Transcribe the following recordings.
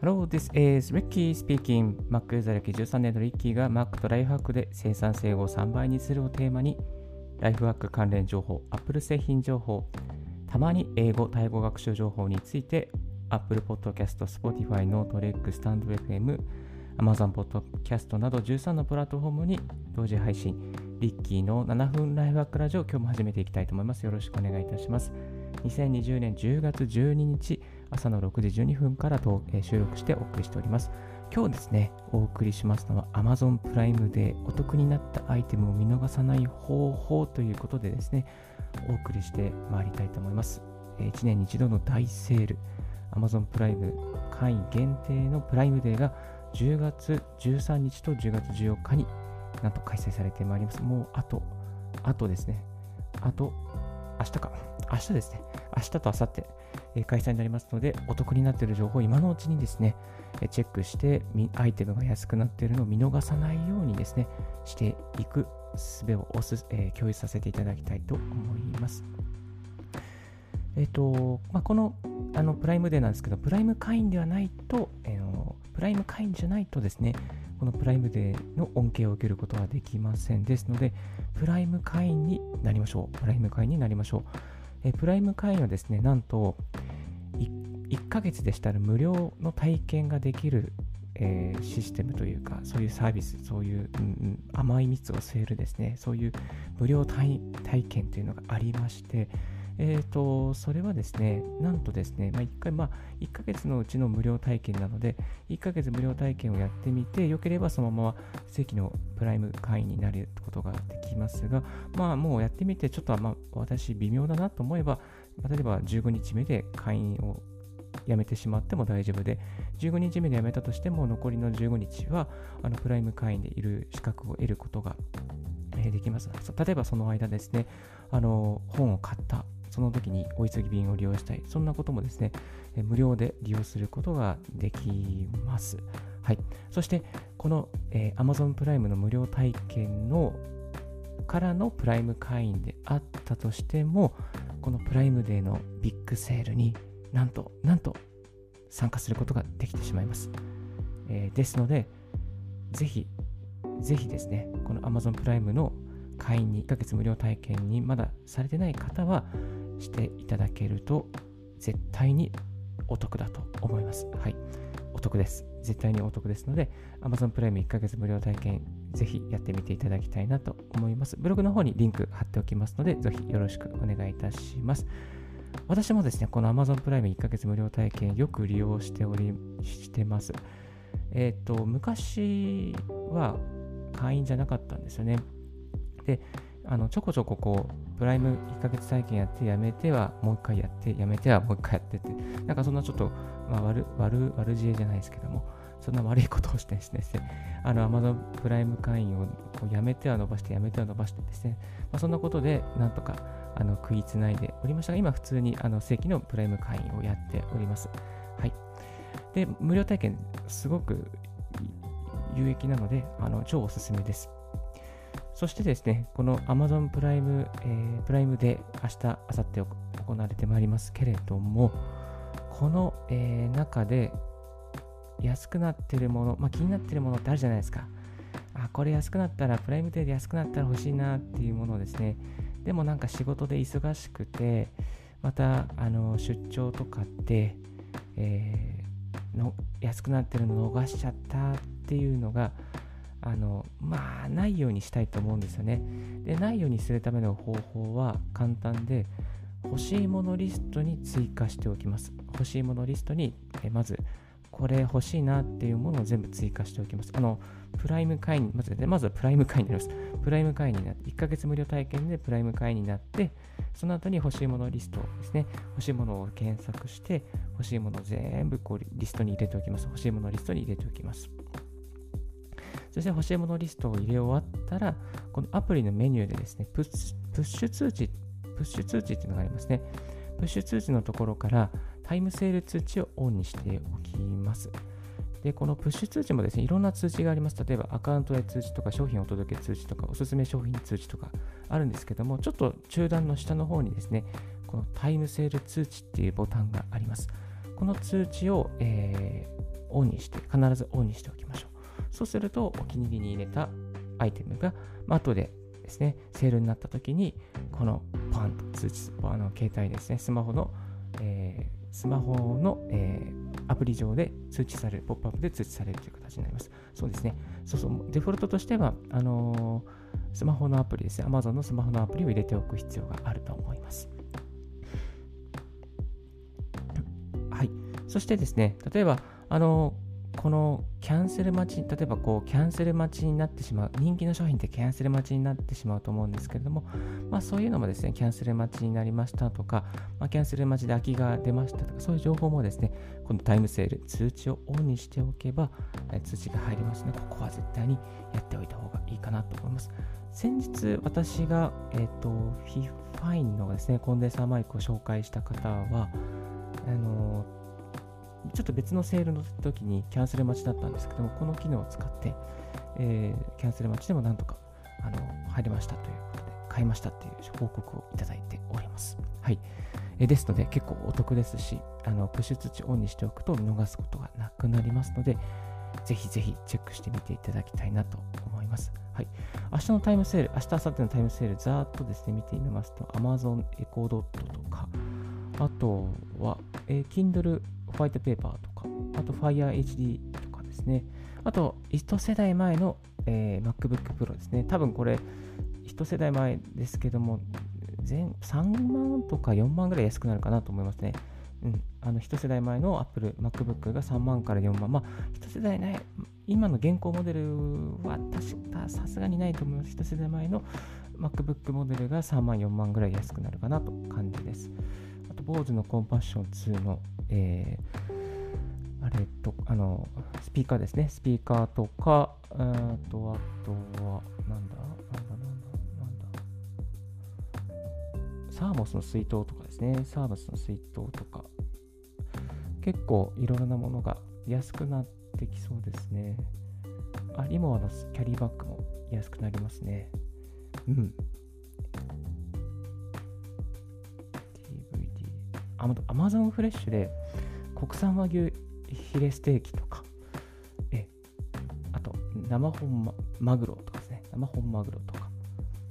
Hello, this is Ricky speaking. Mac ユーザー歴13年のリッキーが Mac とライフハックで生産性を3倍にするをテーマに、ライフハック関連情報、Apple 製品情報、たまに英語、タイ語学習情報について、Apple Podcast、Spotify、NoteLex、StandFM、Amazon Podcast など13のプラットフォームに同時配信、リッキーの7分ライフハックラジオ、今日も始めていきたいと思います。よろしくお願いいたします。2020年10月12日、朝の6時12分からと、収録してお送りしております。今日ですね、お送りしますのは Amazon プライムでお得になったアイテムを見逃さない方法ということでですね、お送りしてまいりたいと思います。えー、1年に一度の大セール、Amazon プライム会員限定のプライムデーが10月13日と10月14日になんと開催されてまいります。もうあと、あとですね、あと明日か、明日ですね、明日と明後日、え開催になりますので、お得になっている情報を今のうちにですね、えチェックして、アイテムが安くなっているのを見逃さないようにですね、していく術をおす、えー、共有させていただきたいと思います。えっ、ー、と、まあ、このあのプライムデーなんですけど、プライム会員ではないと、えー、プライム会員じゃないとですね、このプライムデーの恩恵を受けることはできません。ですので、プライム会員になりましょう。プライム会員になりましょう。えプライム会員はですね、なんと1、1ヶ月でしたら無料の体験ができる、えー、システムというか、そういうサービス、そういう、うん、甘い蜜を吸えるですね、そういう無料体験というのがありまして、えっ、ー、と、それはですね、なんとですね、まあ、1回、まあ、1ヶ月のうちの無料体験なので、1ヶ月無料体験をやってみて、よければそのまま正規のプライム会員になることができますが、まあ、もうやってみて、ちょっと、まあ、私、微妙だなと思えば、例えば15日目で会員を辞めてしまっても大丈夫で、15日目で辞めたとしても、残りの15日は、あのプライム会員でいる資格を得ることができます。例えばその間ですね、あの本を買ったその時に追い継ぎ便を利用したい、そんなこともですね、無料で利用することができます。はい。そして、この、えー、Amazon プライムの無料体験のからのプライム会員であったとしても、このプライムデーのビッグセールになんと、なんと参加することができてしまいます。えー、ですので、ぜひ、ぜひですね、この Amazon プライムの会員に1ヶ月無料体験にまだされてない方はしていただけると絶対にお得だと思います。はい。お得です。絶対にお得ですので、Amazon プライム1ヶ月無料体験、ぜひやってみていただきたいなと思います。ブログの方にリンク貼っておきますので、ぜひよろしくお願いいたします。私もですね、この Amazon プライム1ヶ月無料体験、よく利用しており、してます。えっ、ー、と、昔は会員じゃなかったんですよね。で、あのちょこちょここう、プライム1ヶ月体験やってやめてはもう一回やって、やめてはもう一回やってって、なんかそんなちょっと、まあ、悪悪悪知恵じゃないですけども、そんな悪いことをしてですね、あの Amazon プライム会員をこうやめては伸ばして、やめては伸ばしてですね、まあ、そんなことでなんとかあの食いつないでおりましたが、今普通にあの正規のプライム会員をやっております。はい。で、無料体験、すごく有益なので、あの超おすすめです。そしてですね、この Amazon プライム、えー、プライムで明日、明後日行われてまいりますけれども、この、えー、中で安くなってるもの、まあ、気になってるものってあるじゃないですか。あ、これ安くなったら、プライムデーで安くなったら欲しいなっていうものですね、でもなんか仕事で忙しくて、またあの出張とかで、えー、の安くなってるの逃しちゃったっていうのが、あのまあないようにしたいと思うんですよね。でないようにするための方法は簡単で欲しいものリストに追加しておきます。欲しいものリストにえまずこれ欲しいなっていうものを全部追加しておきます。あのプライム会員、まず,、まずはプライム会員になります。プライム会員になって、1ヶ月無料体験でプライム会員になって、その後に欲しいものリストですね、欲しいものを検索して、欲しいものを全部こうリストに入れておきます。欲しいものリストに入れておきます。そして欲しいものリストを入れ終わったら、このアプリのメニューでですね、プッシュ通知、プッシュ通知っていうのがありますね。プッシュ通知のところからタイムセール通知をオンにしておきます。で、このプッシュ通知もですね、いろんな通知があります。例えばアカウントへ通知とか、商品お届け通知とか、おすすめ商品通知とかあるんですけども、ちょっと中段の下の方にですね、このタイムセール通知っていうボタンがあります。この通知を、えーオンにして、必ずオンにしておきましょう。そうすると、お気に入りに入れたアイテムが、まあ、後でですね、セールになった時に、このパンと通知、あの携帯ですね、スマホの、えー、スマホの、えー、アプリ上で通知される、ポップアップで通知されるという形になります。そうですね。そうそう、デフォルトとしては、あのー、スマホのアプリですね、Amazon のスマホのアプリを入れておく必要があると思います。はい。そしてですね、例えば、あのーこのキャンセル待ち、例えばこうキャンセル待ちになってしまう、人気の商品ってキャンセル待ちになってしまうと思うんですけれども、まあ、そういうのもですね、キャンセル待ちになりましたとか、まあ、キャンセル待ちで空きが出ましたとか、そういう情報もですね、このタイムセール、通知をオンにしておけば、通知が入りますのね。ここは絶対にやっておいた方がいいかなと思います。先日、私が、えっ、ー、と、 FIFINE のですね、コンデンサーマイクを紹介した方は、あのちょっと別のセールの時にキャンセル待ちだったんですけども、この機能を使って、えー、キャンセル待ちでもなんとかあの入りましたということで、買いましたという報告をいただいております。はい。えですので、結構お得ですし、あのプッシュ通知オンにしておくと見逃すことがなくなりますので、ぜひぜひチェックしてみていただきたいなと思います。はい。明日のタイムセール、明日、明後日のタイムセール、ざーっとですね、見てみますと、Amazon エコードットとか、あとは、えー、Kindle ホワイトペーパーとか、あと Fire HD とかですね。あと、一世代前の、えー、MacBook Pro ですね。多分これ、一世代前ですけども、全3万とか4万ぐらい安くなるかなと思いますね。うん、あの一世代前の Apple MacBook が3万から4万。まあ、一世代ね、今の現行モデルは確かさすがにないと思います。一世代前の MacBook モデルが3万、4万ぐらい安くなるかなと感じです。あと、BOSE のコンパッション2の、えー、あれと、あの、スピーカーですね。スピーカーとか、あと、あとは、なんだ、なんだ、なんだ、なんだ。サーモスの水筒とかですね。サーモスの水筒とか。結構いろいろなものが安くなってきそうですね。あ、リモアのキャリーバッグも安くなりますね。うん。アマゾンフレッシュで国産和牛ヒレステーキとか、え、あと生本マグロとかですね、生本マグロとか、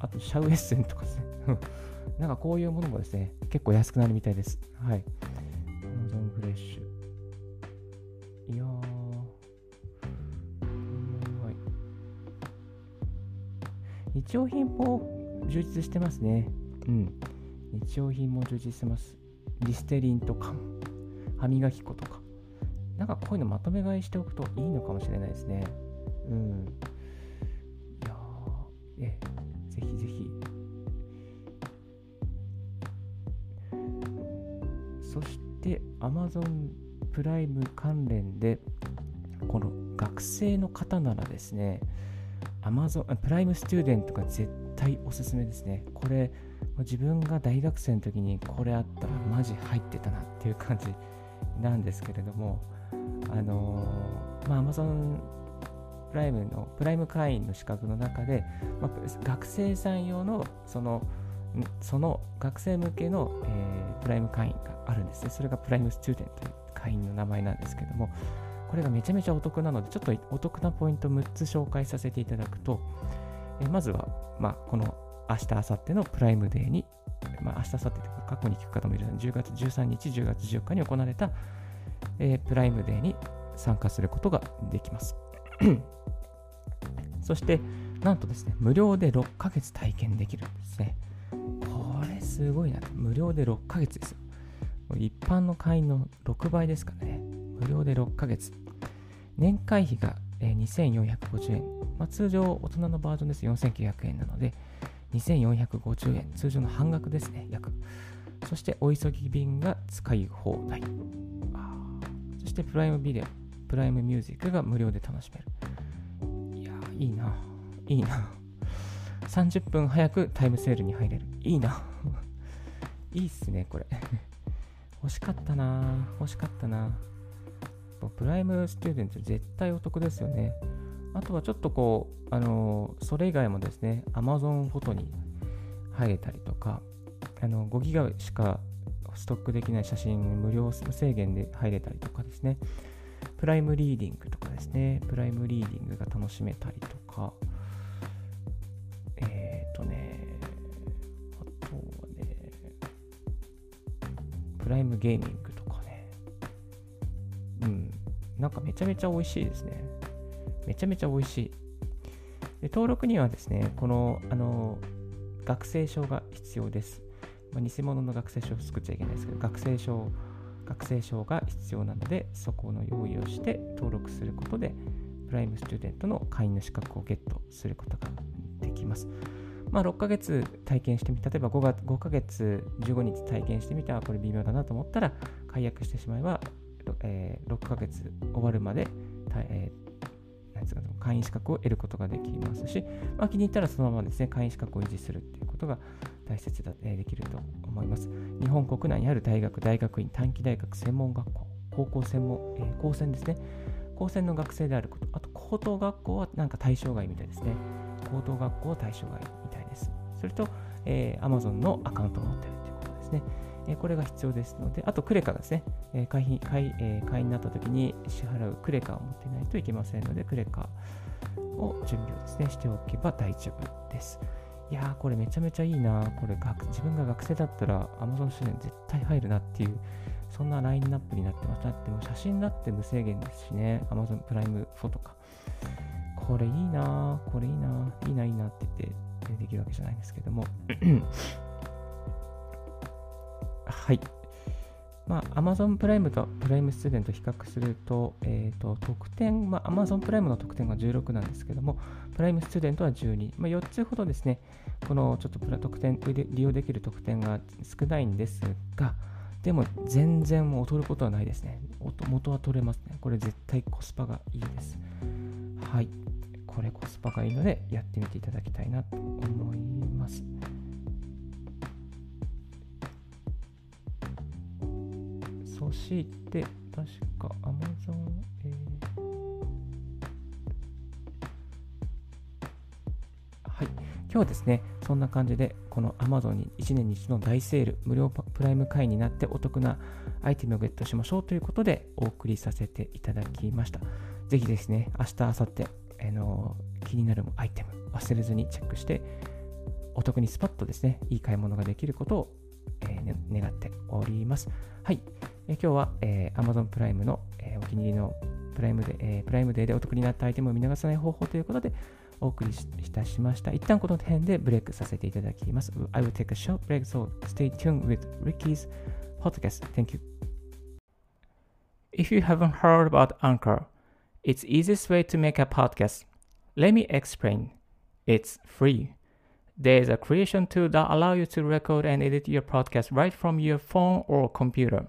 あとシャウエッセンとかですね、なんかこういうものもですね、結構安くなるみたいです。はい。アマゾンフレッシュ。いやー、日用品も充実してますね。うん。日用品も充実してます。リステリンとか、歯磨き粉とか、なんかこういうのまとめ買いしておくといいのかもしれないですね。うん。いやえ、ぜひぜひ。そして、Amazon プライム関連で、この学生の方ならですね、Amazon プライムスチューデントが絶対おすすめですね。これ、自分が大学生の時にこれあったらマジ入ってたなっていう感じなんですけれども、あのー、まあ、Amazon プライムの、プライム会員の資格の中で、まあ、学生さん用の、その、その学生向けの、えー、プライム会員があるんですね。それがプライムスチューデントという会員の名前なんですけども、これがめちゃめちゃお得なので、ちょっとお得なポイント6つ紹介させていただくと、えまずは、まあ、この明日、明後日のプライムデーに、まあ、明日、明後日というか過去に聞く方もいるので、10月13日、10月14日に行われた、えー、プライムデーに参加することができます。そして、なんとですね、無料で6ヶ月体験できるんですね。これすごいな。無料で6ヶ月ですよ。一般の会員の6倍ですかね。無料で6ヶ月。年会費が2450円。まあ、通常、大人のバージョンです4900円なので、2450円。通常の半額ですね、約。そして、お急ぎ便が使い放題。そして、プライムビデオ、プライムミュージックが無料で楽しめる。いや、いいな。いいな。30分早くタイムセールに入れる。いいな。いいっすね、これ。欲しかったな欲しかったな Prime Student 絶対お得ですよね。あとはちょっとこう、あのそれ以外もですね、Amazon フォトに入れたりとか、あの5ギガしかストックできない写真無料制限で入れたりとかですね。 Prime Reading とかですね、 Prime Reading が楽しめたりとか、えっ、ー、とね、あとはね、プライムゲーミングとかね、うん、なんかめちゃめちゃ美味しいですね。めちゃめちゃ美味しい。で登録にはですね、この、あの、学生証が必要です。まあ、偽物の学生証を作っちゃいけないですけど、学生証、学生証が必要なので、そこの用意をして登録することで、プライムスチューデントの会員の資格をゲットすることができます。まあ、6ヶ月体験してみ例えば 5, 月5ヶ月15日体験してみたらこれ微妙だなと思ったら解約してしまえば、えー、6ヶ月終わるまで、えーですか会員資格を得ることができますし、まあ、気に入ったらそのままですね、会員資格を維持するっていうことが大切だ、え、できると思います。日本国内にある大学、大学院、短期大学、専門学校、高校専門、えー、高専ですね。高専の学生であること、あと高等学校はなんか対象外みたいですね。高等学校対象外みたいです。それと、えー、Amazon のアカウントを持っているということですね。えこれが必要ですので、あとクレカですね、え会費会え会員になった時に支払うクレカを持っていないといけませんので、クレカを準備をですね、しておけば大丈夫です。いやー、これめちゃめちゃいいな。これ学、自分が学生だったら Amazon 試練絶対入るなっていう、そんなラインナップになってます。だっても写真だって無制限ですしね、Amazon プライムフォトか。これいいなこれいいないいないいなって言ってできるわけじゃないんですけどもはい。まあ、Amazon プライムとプライムスチューデント比較すると、えっ、ー、と、得点、まあ、Amazon プライムの得点が16なんですけども、プライムスチューデントは12。まあ、4つほどですね、このちょっとプラ得点、利用できる得点が少ないんですが、でも全然劣ることはないですね。元は取れますね。これ絶対コスパがいいです。はい。これコスパがいいので、やってみていただきたいなと思います。そして、確か Amazon、えー、はい。今日はですね、そんな感じで、この Amazon に1年に一度の大セール、無料プライム会員になってお得なアイテムをゲットしましょうということでお送りさせていただきました。ぜひですね、明日、明後日、あの気になるアイテム忘れずにチェックして、お得にスパッとですね、いい買い物ができることを、えーね、願っております。はい。え今日は、えー、Amazon プライムの、えー、お気に入りのプライムで、えー、プライムデーでお得になったアイテムを見逃さない方法ということでお送りいたしました。一旦この辺でブレイクさせていただきます。I will take a short break, so stay tuned with Ricky's podcast. Thank you. If you haven't heard about Anchor, it's easiest way to make a podcast. Let me explain. It's free. There's a creation tool that allow you to record and edit your podcast right from your phone or computer.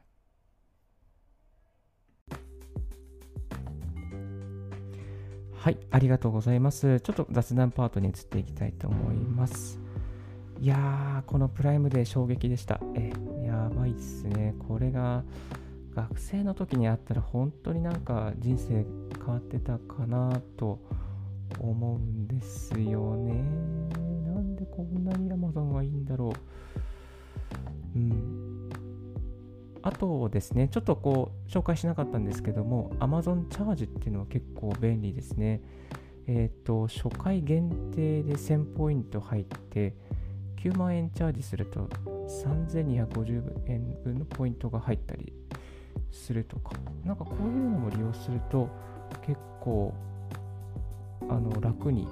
はい、ありがとうございます。ちょっと雑談パートに移っていきたいと思います。いやー、このプライムで衝撃でした。え、やばいっすね。これが学生の時にあったら本当になんか人生変わってたかなと思うんですよね。なんでこんなに Amazon はいいんだろう。うん。あとですね、ちょっとこう、紹介しなかったんですけども、Amazon チャージっていうのは結構便利ですね。えっ、ー、と、初回限定で1000ポイント入って、9万円チャージすると3250円分のポイントが入ったりするとか、なんかこういうのも利用すると結構あの楽にい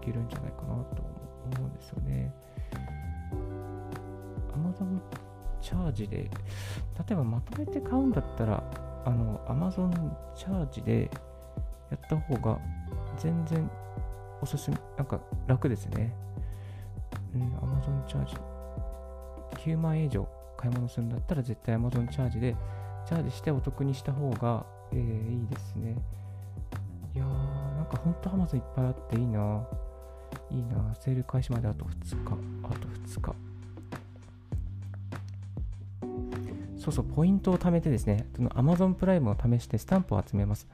けるんじゃないかなと思うんですよね。Amazon チャージで、例えばまとめて買うんだったら、あの、Amazon チャージでやった方が全然おすすめ、なんか楽ですね。うん、Amazon チャージ。9万円以上買い物するんだったら絶対 Amazon チャージで、チャージしてお得にした方が、えー、いいですね。いやー、なんか本当 Amazon いっぱいあっていいな。いいな、セール開始まであと2日、あと2日。そうそう、ポイントを貯めてですね、Amazon プライムを試してスタンプを集めます。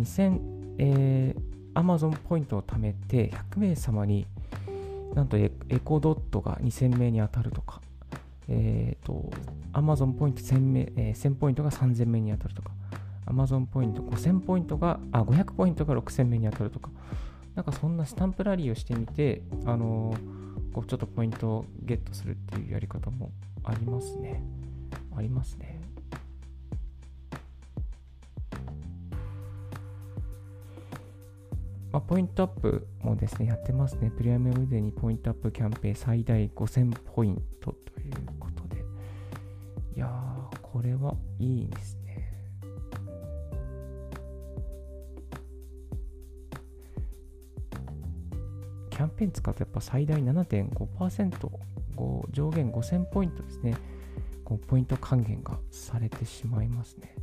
2000、えー、Amazon ポイントを貯めて、100名様になんとエコドットが2000名に当たるとか、えっ、ー、と、Amazon ポイント1000名、えー、1000ポイントが3000名に当たるとか、Amazon ポイント5000ポイントが、あ、500ポイントが6000名に当たるとか、なんかそんなスタンプラリーをしてみて、あのー、こうちょっとポイントをゲットするっていうやり方もありますね。ありますね。まあ、ポイントアップもですね、やってますね。プレミアムデーにポイントアップキャンペーン最大5000ポイントということで。いやー、これはいいですね。キャンペーン使うとやっぱ最大7.5%、上限5000ポイントですね。こうポイント還元がされてしまいますね。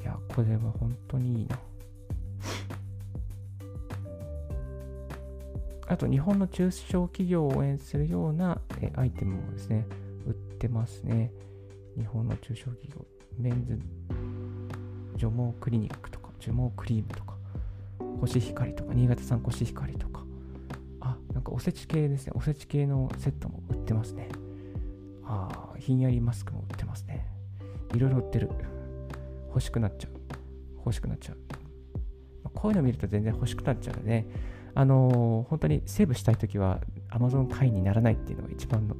いや、これは本当にいいな。あと、日本の中小企業を応援するようなえアイテムもですね、売ってますね。日本の中小企業、メンズ除毛クリニックとか、除毛クリームとか、コシヒカリとか、新潟産コシヒカリとか、あ、なんかおせち系ですね。おせち系のセットも売ってますね。あ、ひんやりマスクも売ってますね。いろいろ売ってる。欲しくなっちゃう。欲しくなっちゃう。こういうの見ると全然欲しくなっちゃうので、あのー、本当にセーブしたいときは Amazon 会員にならないっていうのが一番の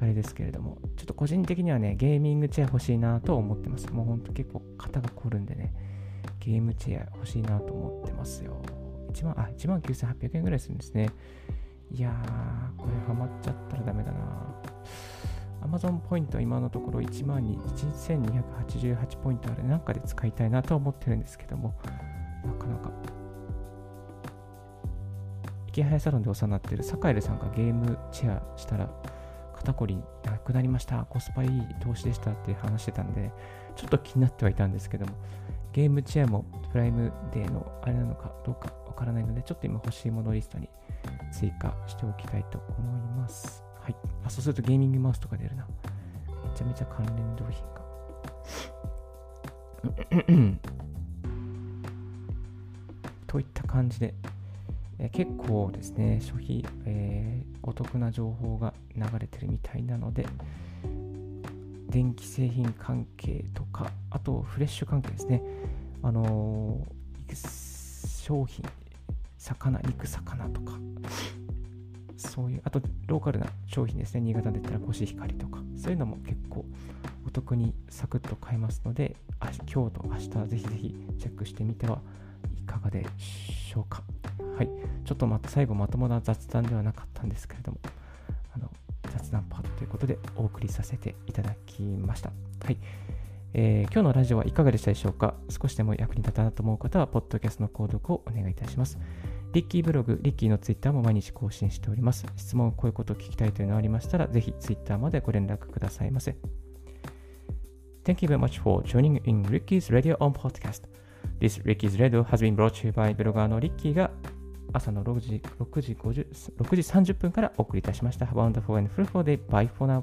あれですけれども、ちょっと個人的にはね、ゲーミングチェア欲しいなと思ってます。もう本当結構肩が凝るんでね、ゲームチェア欲しいなと思ってますよ。1万、あ、1万9800円ぐらいするんですね。いやー、これハマっちゃったらダメだな Amazon ポイントは今のところ1万1288ポイントあるなんかで使いたいなと思ってるんですけども、なかなか池早サロンでお世話になってるサカエルさんがゲームチェアしたら肩こりなくなりました。コスパいい投資でしたって話してたんで、ちょっと気になってはいたんですけども、ゲームチェアもプライムデーのあれなのかどうかわからないので、ちょっと今欲しいものリストに追加しておきたいと思います。はい。あ、そうするとゲーミングマウスとか出るな。めちゃめちゃ関連商品が。といった感じで、え結構ですね、消費、えー、お得な情報が流れてるみたいなので、電気製品関係とか、あとフレッシュ関係ですね。あのー、商品、魚、肉、魚とか、そういう、あとローカルな商品ですね。新潟で言ったらコシヒカリとか、そういうのも結構お得にサクッと買えますので、今日と明日ぜひぜひチェックしてみてはいかがでしょうか。はい。ちょっとまた最後まともな雑談ではなかったんですけれども、あの雑談パートということでお送りさせていただきました。はい。えー、今日のラジオはいかがでしたでしょうか少しでも役に立ったなと思う方は、ポッドキャストの購読をお願いいたします。リッキーブログ、リッキーのツイッターも毎日更新しております。質問、こういうことを聞きたいというのがありましたら、ぜひツイッターまでご連絡くださいませ。Thank you very much for joining in Ricky's Radio on Podcast. This Ricky's Radio has been brought to you by ブロガーのリッキーが朝の6時 ,6 時50 6時30分からお送りいたしました。Have a wonderful and fruitful day. Bye for now.